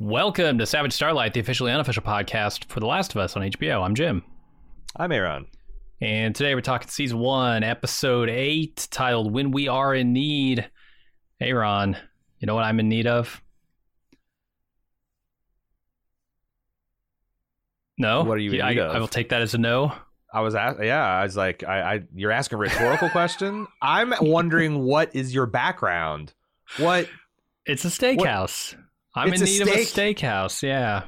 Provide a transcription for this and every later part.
Welcome to Savage Starlight, the officially unofficial podcast for The Last of Us on HBO. I'm Jim. I'm Aaron. And today we're talking season one, episode eight, titled When We Are in Need. Aaron, you know what I'm in need of? No? What are you in I, need of? I will take that as a no. I was yeah, I was like, I, I you're asking a rhetorical question. I'm wondering what is your background? What It's a steakhouse. I'm It's in need of a steakhouse, yeah.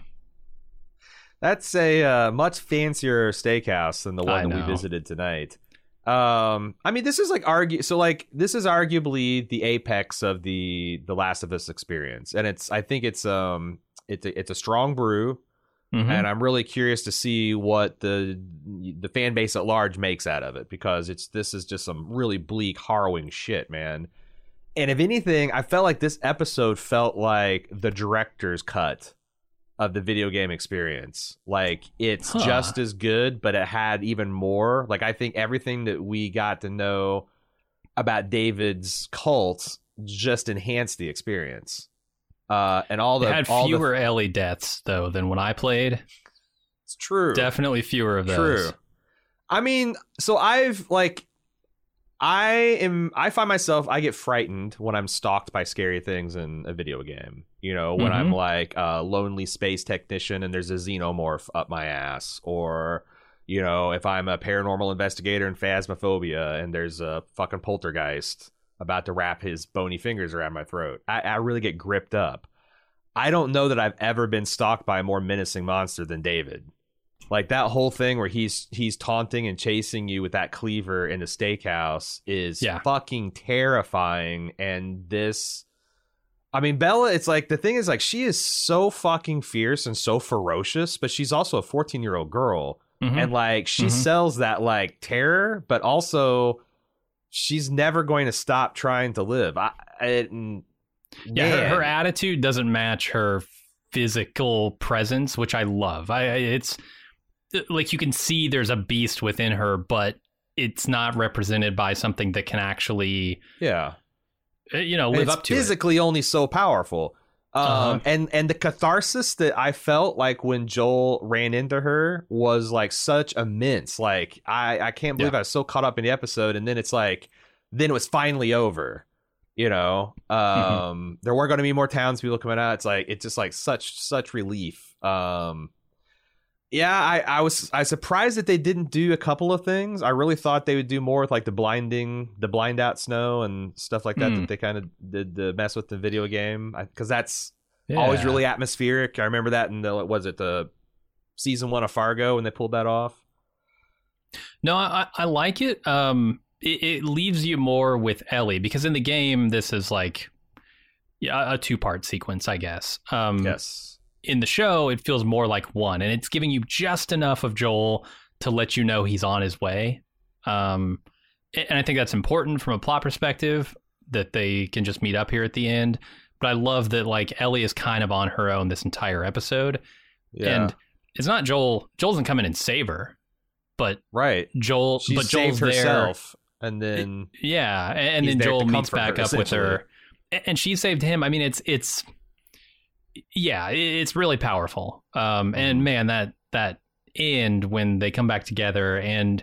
that's a uh, much fancier steakhouse than the one that we visited tonight. Um, I mean, this is like argue. So like, this is arguably the apex of the the Last of Us experience, and it's. I think it's um, it's a, it's a strong brew. Mhm. and I'm really curious to see what the the fan base at large makes out of it because it's this is just some really bleak, harrowing shit, man. And if anything, I felt like this episode felt like the director's cut of the video game experience. Like it's Huh. just as good, but it had even more. Like I think everything that we got to know about David's cult just enhanced the experience. Uh, and all the it had all the- fewer Ellie deaths, though, than when I played. it's true. Definitely fewer of those. True. I mean, so I've like I am I find myself I get frightened when I'm stalked by scary things in a video game. You know, when I'm Mhm. like a lonely space technician and there's a xenomorph up my ass or you know, if I'm a paranormal investigator in Phasmophobia and there's a fucking poltergeist about to wrap his bony fingers around my throat, I, I really get gripped up. I don't know that I've ever been stalked by a more menacing monster than David. Like that whole thing where he's he's taunting and chasing you with that cleaver in the steakhouse is Yeah. fucking terrifying. And this, I mean, Bella, it's like the thing is like she is so fucking fierce and so ferocious, but she's also a 14 year old girl, Mhm. and like she Mhm. sells that like terror, but also she's never going to stop trying to live. I, Yeah, her, her attitude doesn't match her physical presence, which I love. I- it's like you can see there's a beast within her, but it's not represented by something that can actually, yeah. uh, you know, live up to it. physically only so powerful. Um, Uh-huh. and and the catharsis that I felt like when Joel ran into her was like such immense. Like I I can't believe Yeah. I was so caught up in the episode, and then it's like then it was finally over. You know, um, Mm-hmm. there were going to be more townspeople coming out. It's like it's just like such such relief. Um, yeah, I, I was I was surprised that they didn't do a couple of things. I really thought they would do more with like the blinding, the blind out snow and stuff like that. Hmm. That they kind of did the mess with the video game because that's always really atmospheric. I remember that in the what was it the season one of Fargo when they pulled that off. No, I, I like it. Um, it, it leaves you more with Ellie because in the game, this is like yeah, a two part sequence, I guess. Um, Yes, in the show, it feels more like one, and it's giving you just enough of Joel to let you know he's on his way. Um, and I think that's important from a plot perspective that they can just meet up here at the end. But I love that like Ellie is kind of on her own this entire episode, yeah, and it's not Joel. Joel doesn't come in and save her, but right. Joel, She but Joel's saved there. herself, and then Yeah, and, and then Joel meets back her, up with her, and she saved him. I mean, it's it's yeah, it's really powerful. Um, and Mhm. man, that that end when they come back together and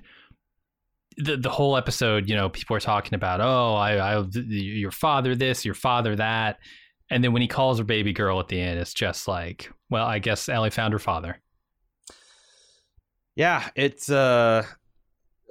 the the whole episode, you know, people are talking about, oh, I, I your father this, your father that, and then when he calls her baby girl at the end, it's just like, well, I guess Ellie found her father. yeah, it's uh,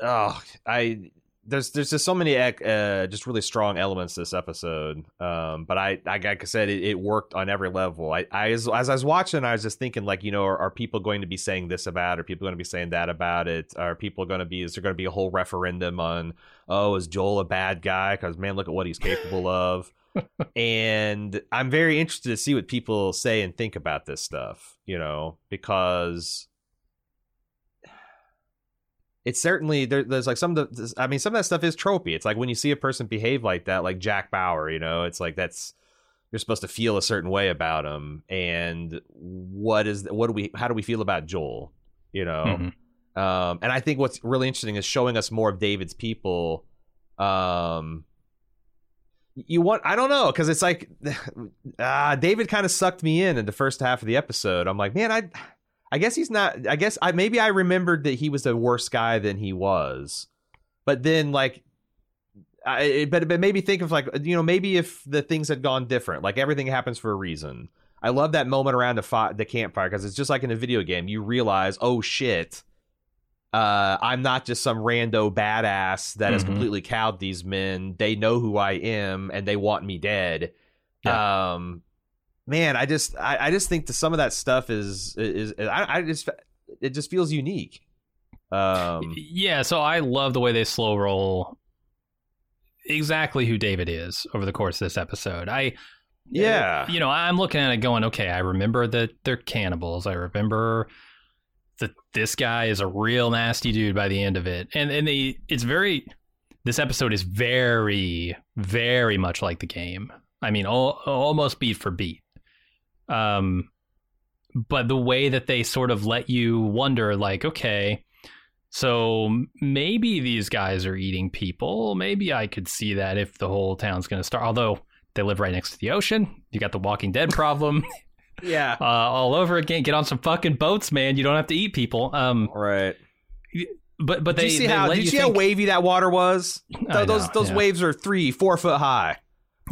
oh, I there's there's just so many uh just really strong elements this episode. Um, but I, I like I said, it, it worked on every level. I, I as, as I was watching, I was just thinking like, you know, are, are people going to be saying this about? it? Are people going to be saying that about it? Are people going to be? Is there going to be a whole referendum on? Oh, is Joel a bad guy? Because man, look at what he's capable of. and I'm very interested to see what people say and think about this stuff, you know, because it's certainly there, there's like some of the I mean some of that stuff is tropey. It's like when you see a person behave like that, like Jack Bauer, you know, it's like that's you're supposed to feel a certain way about him. And what is what do we how do we feel about Joel? You know, mm-hmm. um, and I think what's really interesting is showing us more of David's people. Um, you want I don't know because it's like uh, David kind of sucked me in in the first half of the episode. I'm like, man, I I guess he's not. I guess I maybe I remembered that he was a worse guy than he was, but then like, I but but maybe think of like you know maybe if the things had gone different, like everything happens for a reason. I love that moment around the fi- the campfire because it's just like in a video game. You realize, oh shit, uh, I'm not just some rando badass that mm-hmm. has completely cowed these men. They know who I am and they want me dead. Yeah. Um, man, I just I, I just think that some of that stuff is is, is I, I just it just feels unique. Um, yeah, so I love the way they slow roll exactly who David is over the course of this episode. I yeah, you know, I'm looking at it going, okay, I remember that they're cannibals. I remember that this guy is a real nasty dude by the end of it, and and they it's very this episode is very very much like the game. I mean, all, almost beat for beat. Um, but the way that they sort of let you wonder, like, okay, so maybe these guys are eating people. Maybe I could see that if the whole town's going to start. Although they live right next to the ocean, you got the Walking Dead problem. yeah, uh, all over again. Get on some fucking boats, man. You don't have to eat people. Um, right. But but did they you see they how did you, see think, how wavy that water was? Know, those those yeah. waves are three four foot high.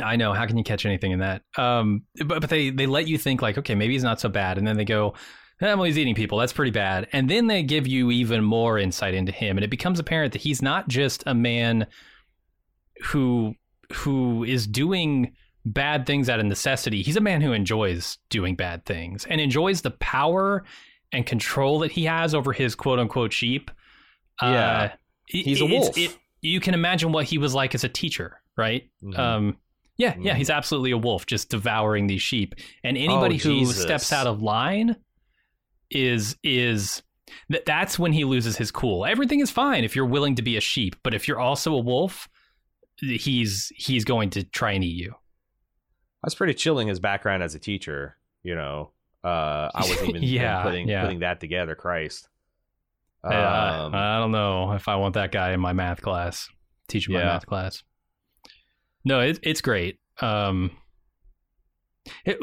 I know. How can you catch anything in that? Um, but, but they, they let you think like, okay, maybe he's not so bad. And then they go, eh, well, he's eating people. That's pretty bad. And then they give you even more insight into him. And it becomes apparent that he's not just a man who, who is doing bad things out of necessity. He's a man who enjoys doing bad things and enjoys the power and control that he has over his quote unquote sheep. Yeah. Uh, he's a wolf. It, you can imagine what he was like as a teacher, right? Mm-hmm. Um, yeah, yeah, he's mm. absolutely a wolf, just devouring these sheep. And anybody oh, who steps out of line is is that's when he loses his cool. Everything is fine if you're willing to be a sheep, but if you're also a wolf, he's he's going to try and eat you. That's pretty chilling. His background as a teacher, you know, uh, I wasn't even yeah, putting yeah. putting that together. Christ, um, uh, I don't know if I want that guy in my math class, teaching yeah. my math class. No, it, it's great. Um,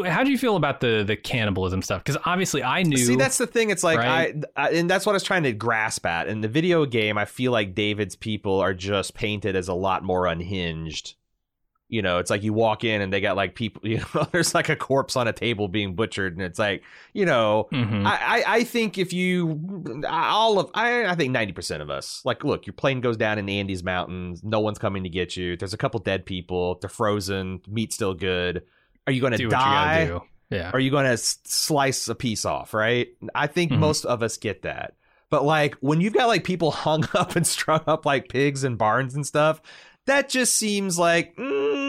how do you feel about the the cannibalism stuff? Because obviously, I knew. See, that's the thing. It's like right? I, I, and that's what I was trying to grasp at. In the video game, I feel like David's people are just painted as a lot more unhinged you know, it's like you walk in and they got like people, you know, there's like a corpse on a table being butchered, and it's like, you know, mm-hmm. I, I, I think if you all of I I think ninety percent of us like, look, your plane goes down in the Andes Mountains, no one's coming to get you. There's a couple dead people, they're frozen, meat's still good. Are you going to die? Yeah. Are you going to slice a piece off? Right. I think mm-hmm. most of us get that. But like when you've got like people hung up and strung up like pigs and barns and stuff, that just seems like mm,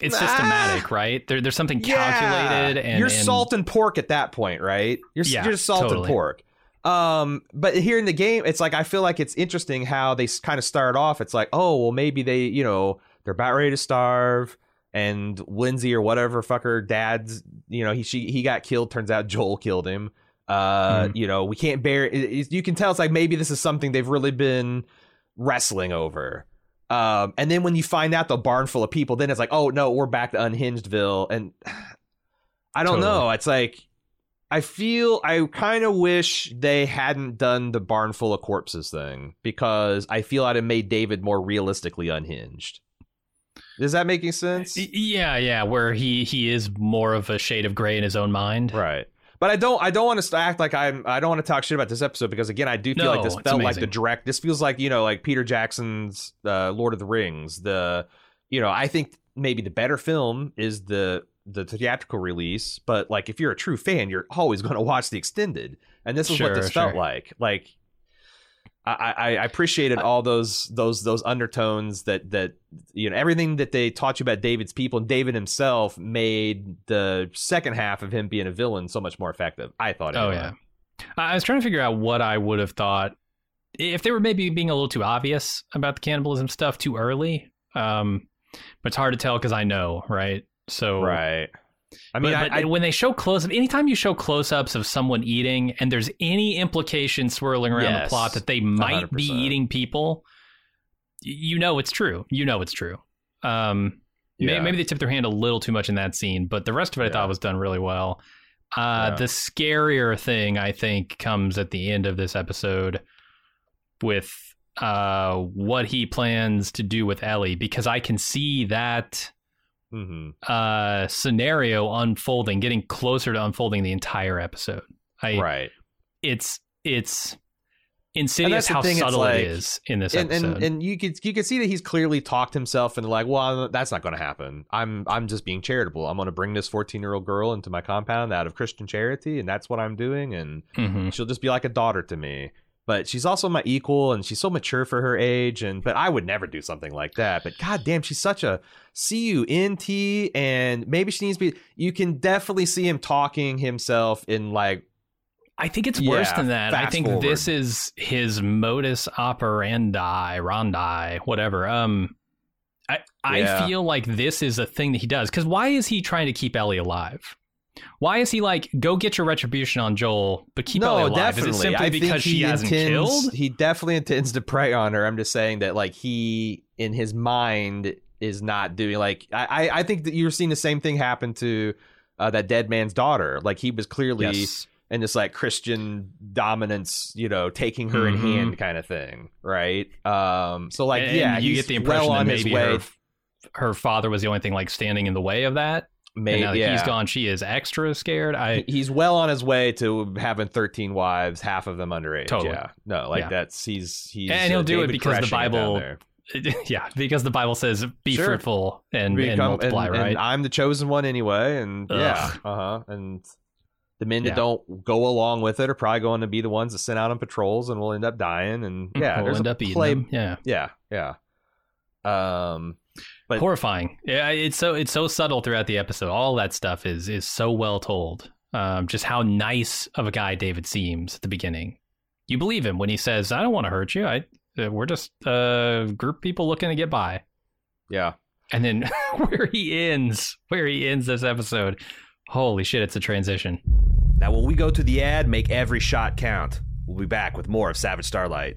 it's ah, systematic, right? There, there's something calculated, yeah. and you're and... salt and pork at that point, right? You're, yeah, you're salt totally. and pork. Um, but here in the game, it's like I feel like it's interesting how they kind of start off. It's like, oh, well, maybe they, you know, they're about ready to starve, and Lindsay or whatever fucker dad's, you know, he she he got killed. Turns out Joel killed him. Uh, mm. you know, we can't bear. It, it, you can tell it's like maybe this is something they've really been wrestling over. Um, and then when you find out the barn full of people, then it's like, oh no, we're back to Unhingedville, and I don't totally. know. It's like I feel I kind of wish they hadn't done the barn full of corpses thing because I feel I'd have made David more realistically unhinged. Is that making sense? Yeah, yeah, where he he is more of a shade of gray in his own mind. Right. But I don't I don't want to act like I'm I don't want to talk shit about this episode because again I do feel no, like this felt like the direct this feels like you know like Peter Jackson's uh, Lord of the Rings the you know I think maybe the better film is the the theatrical release but like if you're a true fan you're always going to watch the extended. And this is sure, what this sure. felt like. Like I, I, appreciated all those those those undertones that that you know everything that they taught you about David's people and David himself made the second half of him being a villain so much more effective. I thought. Oh yeah, I was trying to figure out what I would have thought if they were maybe being a little too obvious about the cannibalism stuff too early. Um, but it's hard to tell because I know, right? So right. I mean, but, but I, I, when they show close up, anytime you show close ups of someone eating, and there's any implication swirling around Yes, the plot that they might be 100%. eating people, you know it's true. You know it's true. Um, Yeah. maybe they tipped their hand a little too much in that scene, but the rest of it I thought was done really well. Uh, Yeah. The scarier thing I think comes at the end of this episode with uh, what he plans to do with Ellie, because I can see that mhm. uh scenario unfolding getting closer to unfolding the entire episode i right. it's it's insidious how thing, subtle like- it is in this and, episode and and you could you could see that he's clearly talked himself into like, well, that's not going to happen. I'm I'm just being charitable. I'm going to bring this 14 year old girl into my compound out of Christian charity, and that's what I'm doing. And Mhm. she'll just be like a daughter to me. But she's also my equal, and she's so mature for her age. And but I would never do something like that. But god damn she's such a C U N T, and maybe she needs to be. You can definitely see him talking himself in like i think it's worse Yeah, than that i think forward. this is his modus operandi rondi whatever um i i Yeah. feel like this is a thing that he does because why is he trying to keep ellie alive why is he like go get your retribution on joel but keep ellie alive is it simply I because think she he hasn't intends, killed He definitely intends to prey on her. I'm just saying that, like, he in his mind is not doing like I. I think that you're seeing the same thing happen to uh, that dead man's daughter. Like he was clearly yes in this like Christian dominance, you know, taking her in Mhm. hand kind of thing, right? Um. So like, And yeah, you get the impression well that maybe way. her, her father was the only thing like standing in the way of that. May- and now that yeah. he's gone, she is extra scared. I He's well on his way to having 13 wives, half of them underage. Totally. Yeah. No, like Yeah. that's he's he's And he'll uh, do it David because the it Bible- yeah, because the Bible says be Sure. fruitful and, and multiply, and- right? and I'm the chosen one anyway, and yeah, uh huh. And the men that Yeah. don't go along with it are probably going to be the ones that sent out on patrols, and will end up dying. And yeah, we'll end up eating play. them. Yeah, Yeah, yeah. Um, But- horrifying. Yeah, it's so it's so subtle throughout the episode. All that stuff is is so well told. Um, just how nice of a guy David seems at the beginning. You believe him when he says, "I don't want to hurt you. I uh, we're just a group of people looking to get by." yeah. And then where he ends, where he ends this episode, holy shit, it's a transition. Now, when we go to the ad, make every shot count. We'll be back with more of Savage Starlight.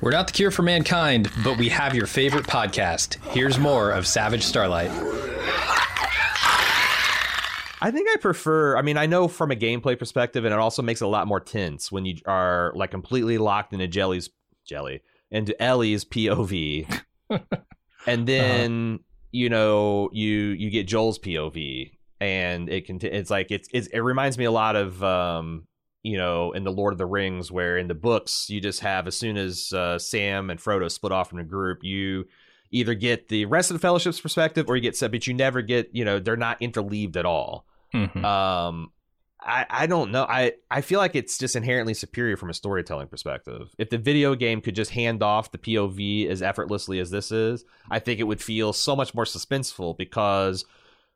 We're not the cure for mankind, but we have your favorite podcast. Here's more of Savage Starlight. I think I prefer. I mean, I know from a gameplay perspective, and it also makes it a lot more tense when you are like completely locked into Jelly's Jelly into Ellie's POV, and then you know you you get Joel's POV, and it can. It's like it's, it's it reminds me a lot of um you know in the Lord of the Rings, where in the books you just have as soon as uh, Sam and Frodo split off from the group, you either get the rest of the fellowship's perspective or you get set but you never get you know they're not interleaved at all Mhm. um I, I don't know. I, I feel like it's just inherently superior from a storytelling perspective. If the video game could just hand off the POV as effortlessly as this is, I think it would feel so much more suspenseful because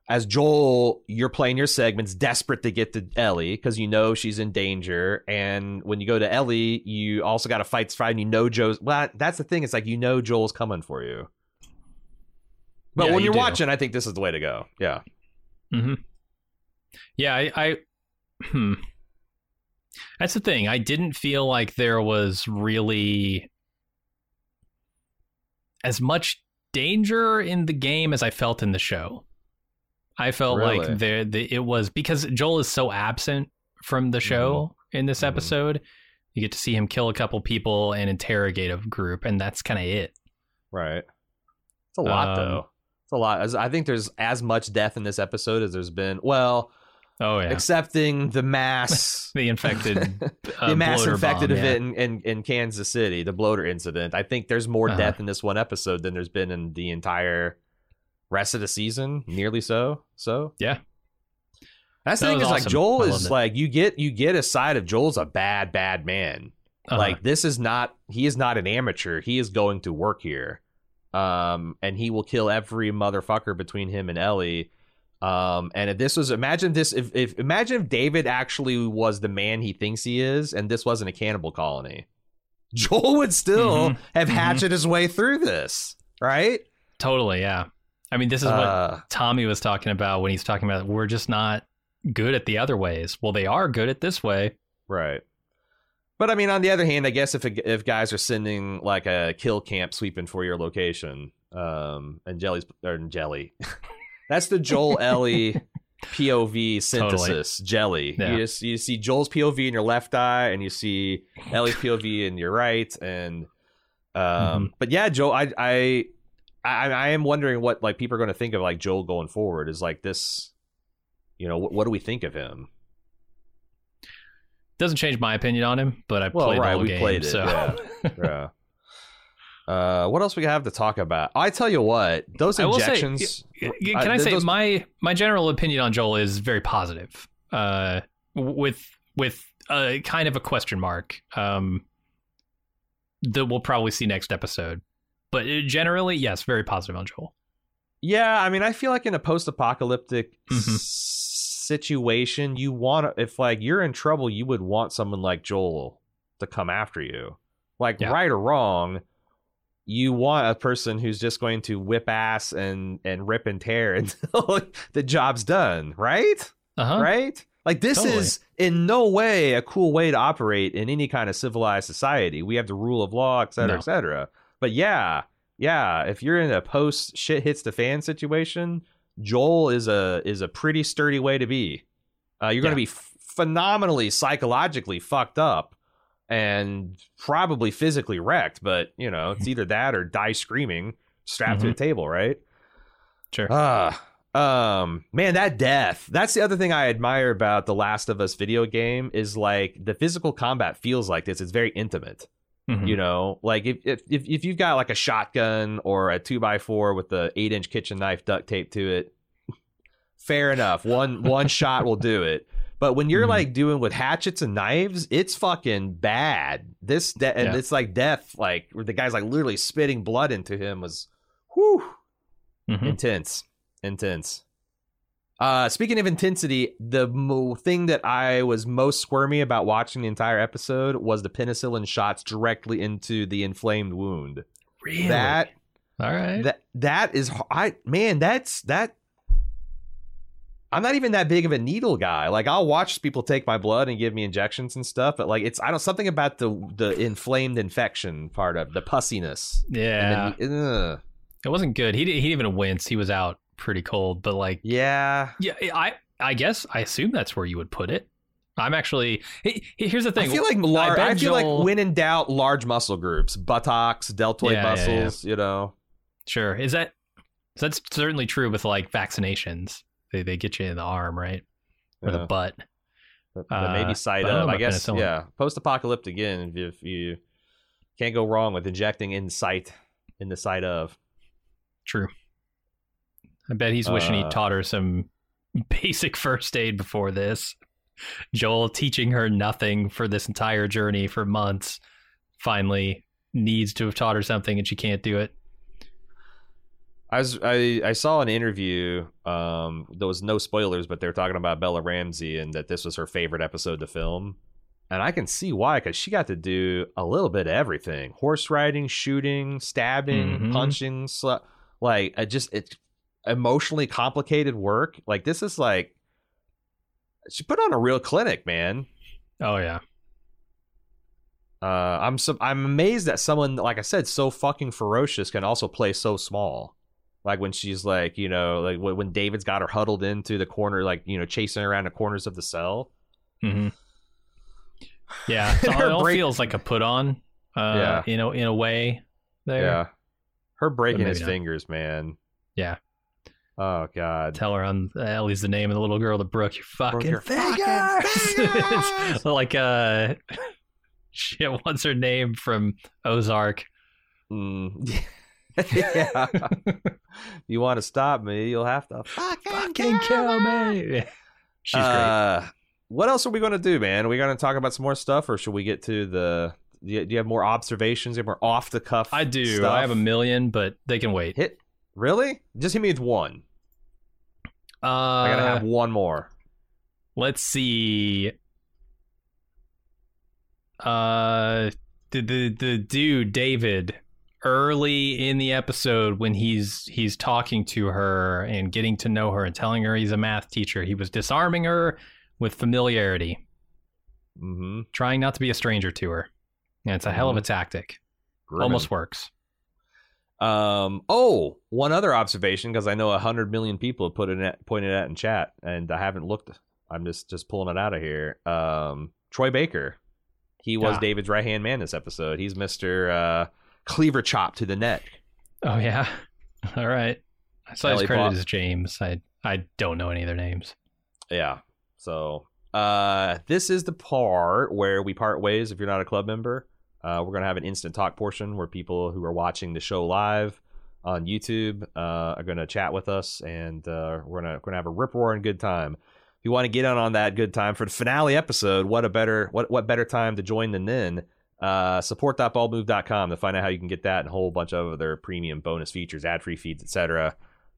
as Joel, you're playing your segments desperate to get to Ellie because you know she's in danger. And when you go to Ellie, you also got to fight and you know Joe's. Well, that's the thing. It's like you know Joel's coming for you. But Yeah, when you you're do. watching, I think this is the way to go. Yeah. hmm Yeah, I, I hmm. That's the thing. I didn't feel like there was really as much danger in the game as I felt in the show. I felt Really? like there the, it was because Joel is so absent from the show in this Mhm. episode. You get to see him kill a couple people and interrogate a group, and that's kind of it. Right. It's a lot Um, though. It's a lot. I think there's as much death in this episode as there's been. Well, Oh yeah, excepting the mass the infected, uh, the mass infected bomb, yeah. event in, in, in Kansas City, the bloater incident. I think there's more Uh-huh. death in this one episode than there's been in the entire rest of the season. Nearly so. So Yeah. That's the That thing is like awesome. Joel is it. like you get you get a side of Joel's a bad bad man. Uh-huh. Like this is not he is not an amateur. He is going to work here. Um and he will kill every motherfucker between him and Ellie. Um and if this was imagine this if, if imagine if David actually was the man he thinks he is and this wasn't a cannibal colony. Joel would still Mhm. have Mhm. his way through this, right? totally, yeah. I mean, this is what Uh, Tommy was talking about when he's talking about we're just not good at the other ways. Well, they are good at this way. Right. But I mean, on the other hand, I guess if if guys are sending like a kill camp sweeping for your location, um, and Jelly's or Jelly, that's the Joel Ellie POV synthesis. Jelly. Yeah. You just you see Joel's POV in your left eye, and you see Ellie's POV in your right, and um, Mm-hmm. but yeah, Joel, I I I, I am wondering what like people are going to think of like Joel going forward. Is like this, you know, what, what do we think of him? Doesn't change my opinion on him, but I Well, played right, the whole we game. played it, so yeah. yeah. Uh, what else we have to talk about? I tell you what, those I will say, injections. Can I, th- say those- my my general opinion on Joel is very positive, uh, with with a kind of a question mark um, that we'll probably see next episode. But generally, yes, very positive on Joel. Yeah, I mean, I feel like in a post-apocalyptic Mhm. situation, you want if like you're in trouble, you would want someone like Joel to come after you. Like Yeah. right or wrong, you want a person who's just going to whip ass and and rip and tear until the job's done, right? Uh huh. right? Like this Totally. is in no way a cool way to operate in any kind of civilized society. We have the rule of law, et cetera, No. et cetera. But yeah, yeah, if you're in a post shit hits the fan situation, Joel is a is a pretty sturdy way to be. Uh, you're going to be f- phenomenally psychologically fucked up and probably physically wrecked, but you know it's either that or die screaming strapped to a table, right? Sure. Ah, um, man, that death. That's the other thing I admire about the Last of Us video game is like the physical combat feels like this. It's very intimate. Mhm. You know, like if if if, you've got like a shotgun or a two by four with the eight inch kitchen knife duct taped to it, fair enough. One one shot will do it. But when you're Mhm. like doing with hatchets and knives, it's fucking bad. This de- and Yeah. it's like death. Like where the guy's like literally spitting blood into him was, whew Mhm. intense intense uh speaking of intensity the mo- thing that i was most squirmy about watching the entire episode was the penicillin shots directly into the inflamed wound Really? that All right. that that is h- i man that's that i'm not even that big of a needle guy like i'll watch people take my blood and give me injections and stuff but like it's i don't something about the the inflamed infection part of the pussiness yeah. and then, ugh. It wasn't good. He didn't, he didn't even wince. He was out pretty cold. But like, yeah yeah, I I guess I assume that's where you would put it. I'm actually. he- he- Here's the thing. I feel like lar- I, bet feel Joel- like when in doubt, large muscle groups, buttocks, deltoid Yeah, yeah, yeah. muscles. You know, Sure. Is that that's certainly true with like vaccinations. They they get you in the arm, right? Or the Yeah. butt. But- but maybe Uh, side but I up. I guess. penicillin. Yeah, post-apocalyptic again. If you can't go wrong with injecting in sight, in the sight of. True. I bet he's wishing he Uh, taught her some basic first aid before this. Joel teaching her nothing for this entire journey for months. Finally needs to have taught her something and she can't do it. I was I, I saw an interview. Um, there was no spoilers, but they're talking about Bella Ramsey and that this was her favorite episode to film. And I can see why, because she got to do a little bit of everything: horse riding, shooting, stabbing, Mhm. punching. Sl- like, I just it's emotionally complicated work. Like this is like she put on a real clinic, man. Oh yeah. Uh, I'm so, I'm amazed that someone like I said so fucking ferocious can also play so small. Like when she's like, you know, like when David's got her huddled into the corner, like you know, chasing around the corners of the cell. hmm Yeah, so it all break- feels like a put on. Uh, Yeah. you know, in a way. There. Yeah. Her breaking his not. fingers, man. Yeah. Oh God. Tell her on Ellie's the name of the little girl that broke your fucking your fingers. fucking like uh, shit. What's her name from Ozark? Mm. yeah. you want to stop me? You'll have to fucking, Fucking kill me. She's great. uh, What else are we going to do, man? Are we going to talk about some more stuff, or should we get to the? Do you, do you have more observations? Do you have more off the cuff? I do. Stuff? I have a million, but they can wait. hit. Really? Just hit me with one. Uh, I gotta have one more. let's see. Uh, the the the dude David early in the episode when he's he's talking to her and getting to know her and telling her he's a math teacher, he was disarming her with familiarity, Mm-hmm. trying not to be a stranger to her. And it's a hell of a tactic. Almost works. Um. Oh, one other observation because I know a hundred million people have put it at, pointed at in chat, and I haven't looked. I'm just just pulling it out of here. Um. Troy Baker, he was Ah. David's right hand man this episode. He's Mister uh, Cleaver Chop to the neck. Oh yeah. All right. So I saw his credit Pop- as James. I I don't know any of their names. Yeah. So uh, this is the part where we part ways. If you're not a club member, uh, we're gonna have an instant talk portion where people who are watching the show live on YouTube uh, are gonna chat with us, and uh, we're we're gonna have a rip roaring good time. If you want to get on on that good time for the finale episode, what a better what what better time to join than then? Uh, support.baldmove.com to find out how you can get that and a whole bunch of other premium bonus features, ad free feeds, etc.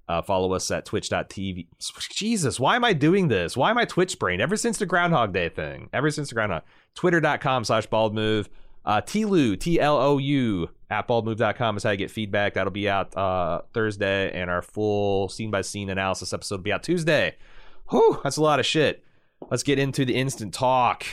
Uh, follow us at twitch.tv. Jesus, why am I doing this? Why am I Twitch brain? Ever since the Groundhog Day thing. Ever since the Groundhog. Twitter.com slash baldmove. Uh, TLOU, T L O U, at baldmove.com is how you get feedback. That'll be out uh, Thursday, and our full scene by scene analysis episode will be out Tuesday. Whew, that's a lot of shit. Let's get into the instant talk.